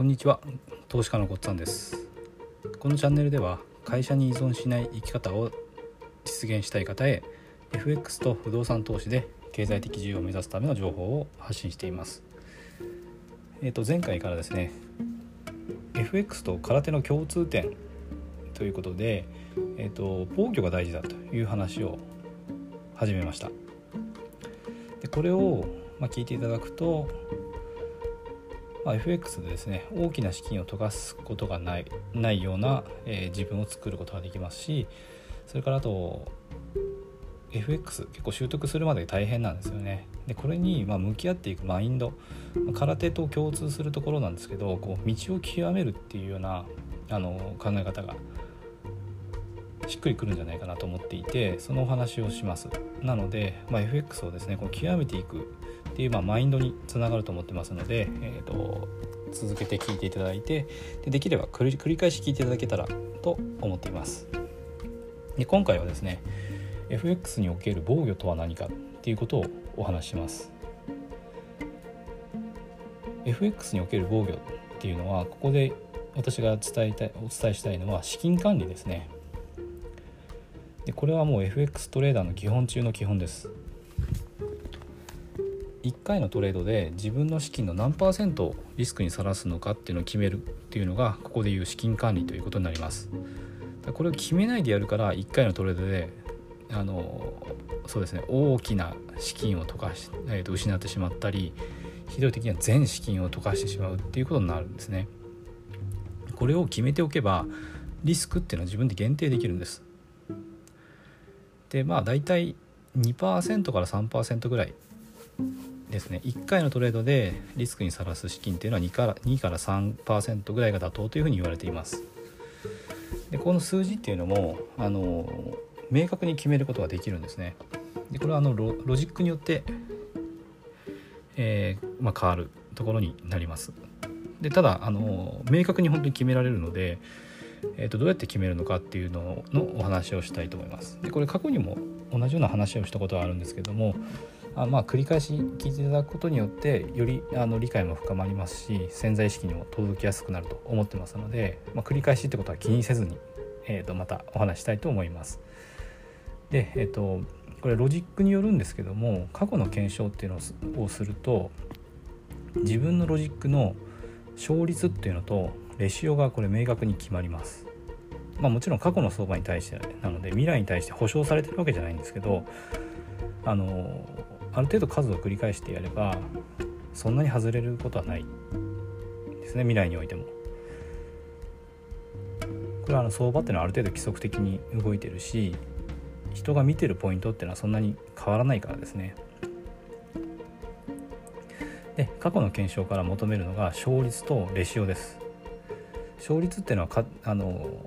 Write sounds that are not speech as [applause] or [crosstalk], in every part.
こんにちは。投資家のごっつぁんです。このチャンネルでは会社に依存しない生き方を実現したい方へ FX と不動産投資で経済的自由を目指すための情報を発信しています。えっ、ー、と前回からですね FX と空手の共通点ということでえっ、ー、と防御が大事だという話を始めました。でこれをまあ聞いていただくとまあ、FX でですね大きな資金を溶かすことがないないような、えー、自分を作ることができますしそれからあと FX 結構習得するまで大変なんですよね。でこれにま向き合っていくマインド空手と共通するところなんですけどこう道を極めるっていうようなあの考え方がしっくりくるんじゃないかなと思っていてそのお話をします。なので、まあ、FX をですねこう極めていくっていう、まあ、マインドにつながると思ってますので、えーと、続けて聞いていただいてでできれば繰り返し聞いていただけたらと思っています。で今回はですね FX における防御とは何かっていうことをお話しします。FX における防御っていうのはここで私が伝えたいお伝えしたいのは資金管理ですね。でこれはもう FX トレーダーの基本中の基本です。1回のトレードで自分の資金の何パーセントリスクにさらすのかっていうのを決めるっていうのがここでいう資金管理ということになります。これを決めないでやるから1回のトレードであのそうですね大きな資金を溶かし、えー、と失ってしまったりひどい時には全資金を溶かしてしまうっていうことになるんですね。これを決めておけばリスクっていうのは自分で限定できるんです。でまあ大体2%から3%ぐらいですね。1回のトレードでリスクにさらす資金っていうのは2から2から3%ぐらいが妥当というふうに言われています。でこの数字っていうのもあの明確に決めることができるんですね。でこれはあのロジックによって、えー、まあ、変わるところになります。でただあの明確に本当に決められるので、えーと、どうやって決めるのかっていうののお話をしたいと思います。でこれ過去にも同じような話をしたことはあるんですけどもあまあ繰り返し聞いていただくことによってよりあの理解も深まりますし潜在意識にも届きやすくなると思ってますので、まあ、繰り返しってことは気にせずに、えー、とまたお話したいと思います。で、えっ、ー、とこれロジックによるんですけども過去の検証っていうのをすると自分のロジックの勝率っていうのとレシオがこれ明確に決まります。まあ、もちろん過去の相場に対してなので未来に対して保証されてるわけじゃないんですけどあのある程度数を繰り返してやればそんなに外れることはないですね未来においても。これはあの相場っていうのはある程度規則的に動いてるし人が見てるポイントっていうのはそんなに変わらないからですね。で過去の検証から求めるのが勝率とレシオです。勝率っていうのはかあの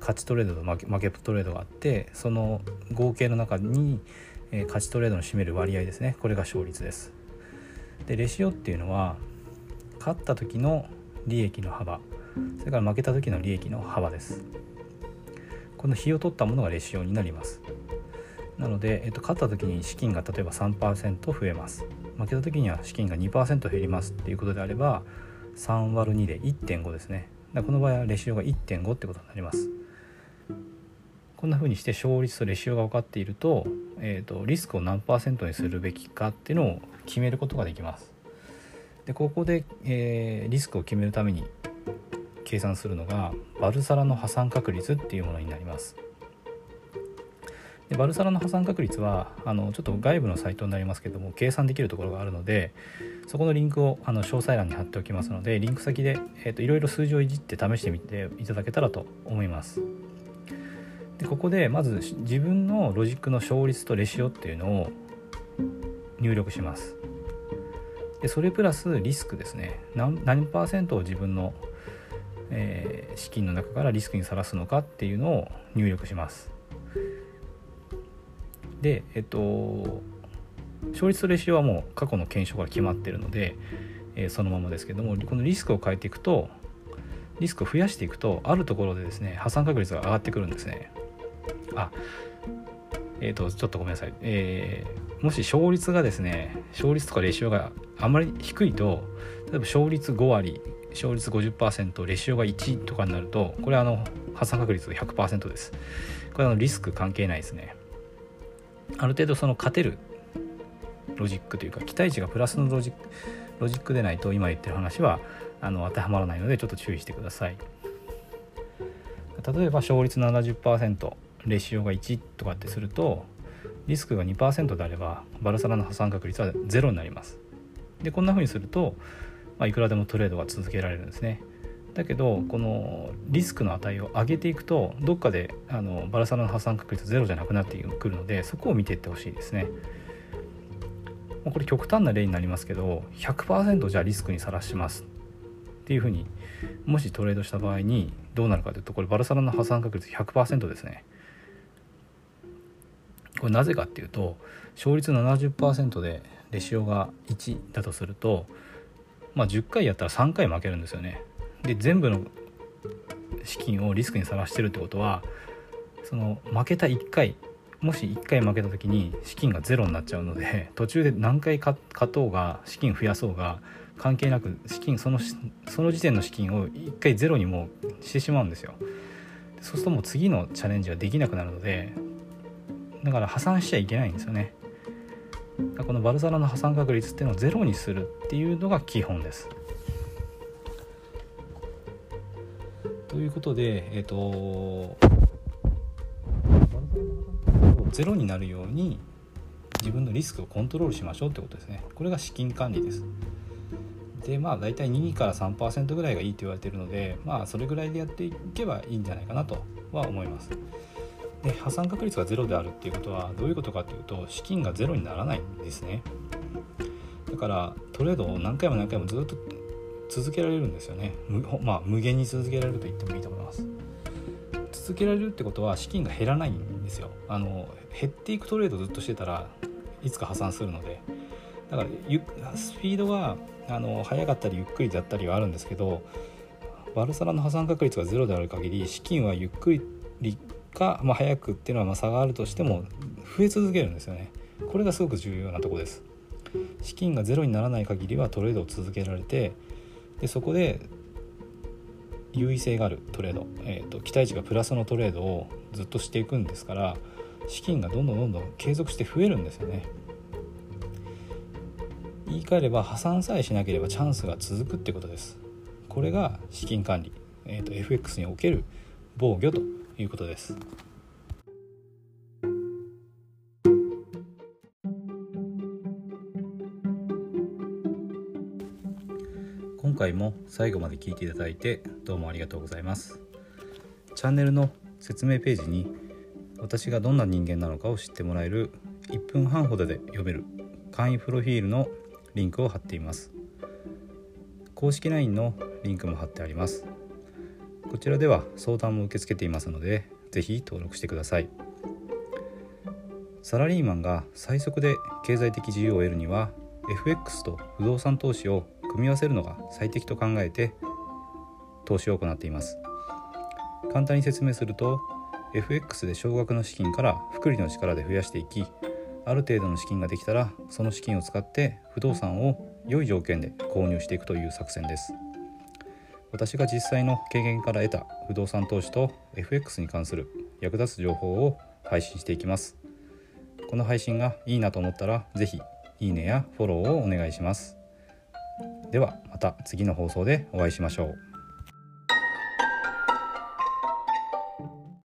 勝ちトレードと負け負けトレードがあってその合計の中にえー、勝ちトレードの占める割合ですね。これが勝率です。でレシオっていうのは勝った時の利益の幅それから負けた時の利益の幅です。この比を取ったものがレシオになります。なので、えっと、勝った時に資金が例えば3%増えます。負けた時には資金が2%減りますっていうことであれば3割2で1.5ですね。この場合はレシオが1.5ってことになります。こんな風にして勝率とレシオが分かっていると,、えーと、リスクを何パーセントにするべきかっていうのを決めることができます。でここで、えー、リスクを決めるために計算するのがバルサラの破産確率っていうものになります。でバルサラの破産確率はあのちょっと外部のサイトになりますけども計算できるところがあるのでそこのリンクをあの詳細欄に貼っておきますのでリンク先で、えーといろいろ数字をいじって試してみていただけたらと思います。でここでまず自分のロジックの勝率とレシオっていうのを入力します。でそれプラスリスクですね。何何パーセントを自分の、えー、資金の中からリスクにさらすのかっていうのを入力します。でえっと勝率とレシオはもう過去の検証から決まってるので、えー、そのままですけどもこのリスクを変えていくとリスクを増やしていくとあるところでですね破産確率が上がってくるんですね。あえーと、ちょっとごめんなさい、えー、もし勝率がですね勝率とかレシオがあまり低いと例えば勝率5割勝率50%レシオが1とかになるとこれはあの発散確率100%です。これはあのリスク関係ないですね。ある程度その勝てるロジックというか期待値がプラスのロジックロジックでないと今言ってる話はあの当てはまらないのでちょっと注意してください。例えば勝率70%レシオが1とかってするとリスクが2%であればバルサラの破産確率は0になります。でこんな風にすると、まあ、いくらでもトレードが続けられるんですね。だけどこのリスクの値を上げていくとどっかであのバルサラの破産確率ゼロじゃなくなってくるのでそこを見ていってほしいですね。これ極端な例になりますけど100%じゃあリスクにさらします。っていうふうにもしトレードした場合にどうなるかというとこれバルサラの破産確率100%ですね。これなぜかっていうと勝率70%でレシオが1だとするとまあ10回やったら3回負けるんですよね。で全部の資金をリスクにさらしてるってことはその負けた1回もし1回負けた時に資金がゼロになっちゃうので [laughs] 途中で何回勝とうが資金増やそうが関係なく資金そのその時点の資金を1回ゼロにもしてしまうんですよ。そうするともう次のチャレンジはできなくなるのでだから破産しちゃいけないんですよね。このバルサラの破産確率っていうのをゼロにするっていうのが基本です。ということでえっ、ー、とゼロになるように自分のリスクをコントロールしましょうってことですね。これが資金管理です。でまあ大体2から3%ぐらいがいいと言われてるのでまあそれぐらいでやっていけばいいんじゃないかなとは思います。で破産確率がゼロであるっていうことはどういうことかというと資金がゼロにならないんですね。だからトレードを何回も何回もずっと続けられるんですよね。まあ無限に続けられると言ってもいいと思います。続けられるってことは資金が減らないんですよ。あの減っていくトレードずっとしてたらいつか破産するので。だからスピードはあの速かったりゆっくりだったりはあるんですけどバルサラの破産確率がゼロである限り資金はゆっくりか、まあ、早くっていうのはま差があるとしても増え続けるんですよね。これがすごく重要なとこです。資金がゼロにならない限りはトレードを続けられてでそこで優位性があるトレード、えーと、期待値がプラスのトレードをずっとしていくんですから資金がどんどんどんどん継続して増えるんですよね。言い換えれば破産さえしなければチャンスが続くってことです。これが資金管理、えーと、FX における防御ということです。今回も最後まで聞いていただいてどうもありがとうございます。チャンネルの説明ページに私がどんな人間なのかを知ってもらえる1分半ほどで読める簡易プロフィールのリンクを貼っています。公式 LINE のリンクも貼ってあります。こちらでは相談も受け付けていますので是非登録してください。サラリーマンが最速で経済的自由を得るには FX と不動産投資を組み合わせるのが最適と考えて投資を行っています。簡単に説明すると FX で少額の資金から複利の力で増やしていきある程度の資金ができたらその資金を使って不動産を良い条件で購入していくという作戦です。私が実際の経験から得た不動産投資と FX に関する役立つ情報を配信していきます。この配信がいいなと思ったら是非いいねやフォローをお願いします。ではまた次の放送でお会いしましょう。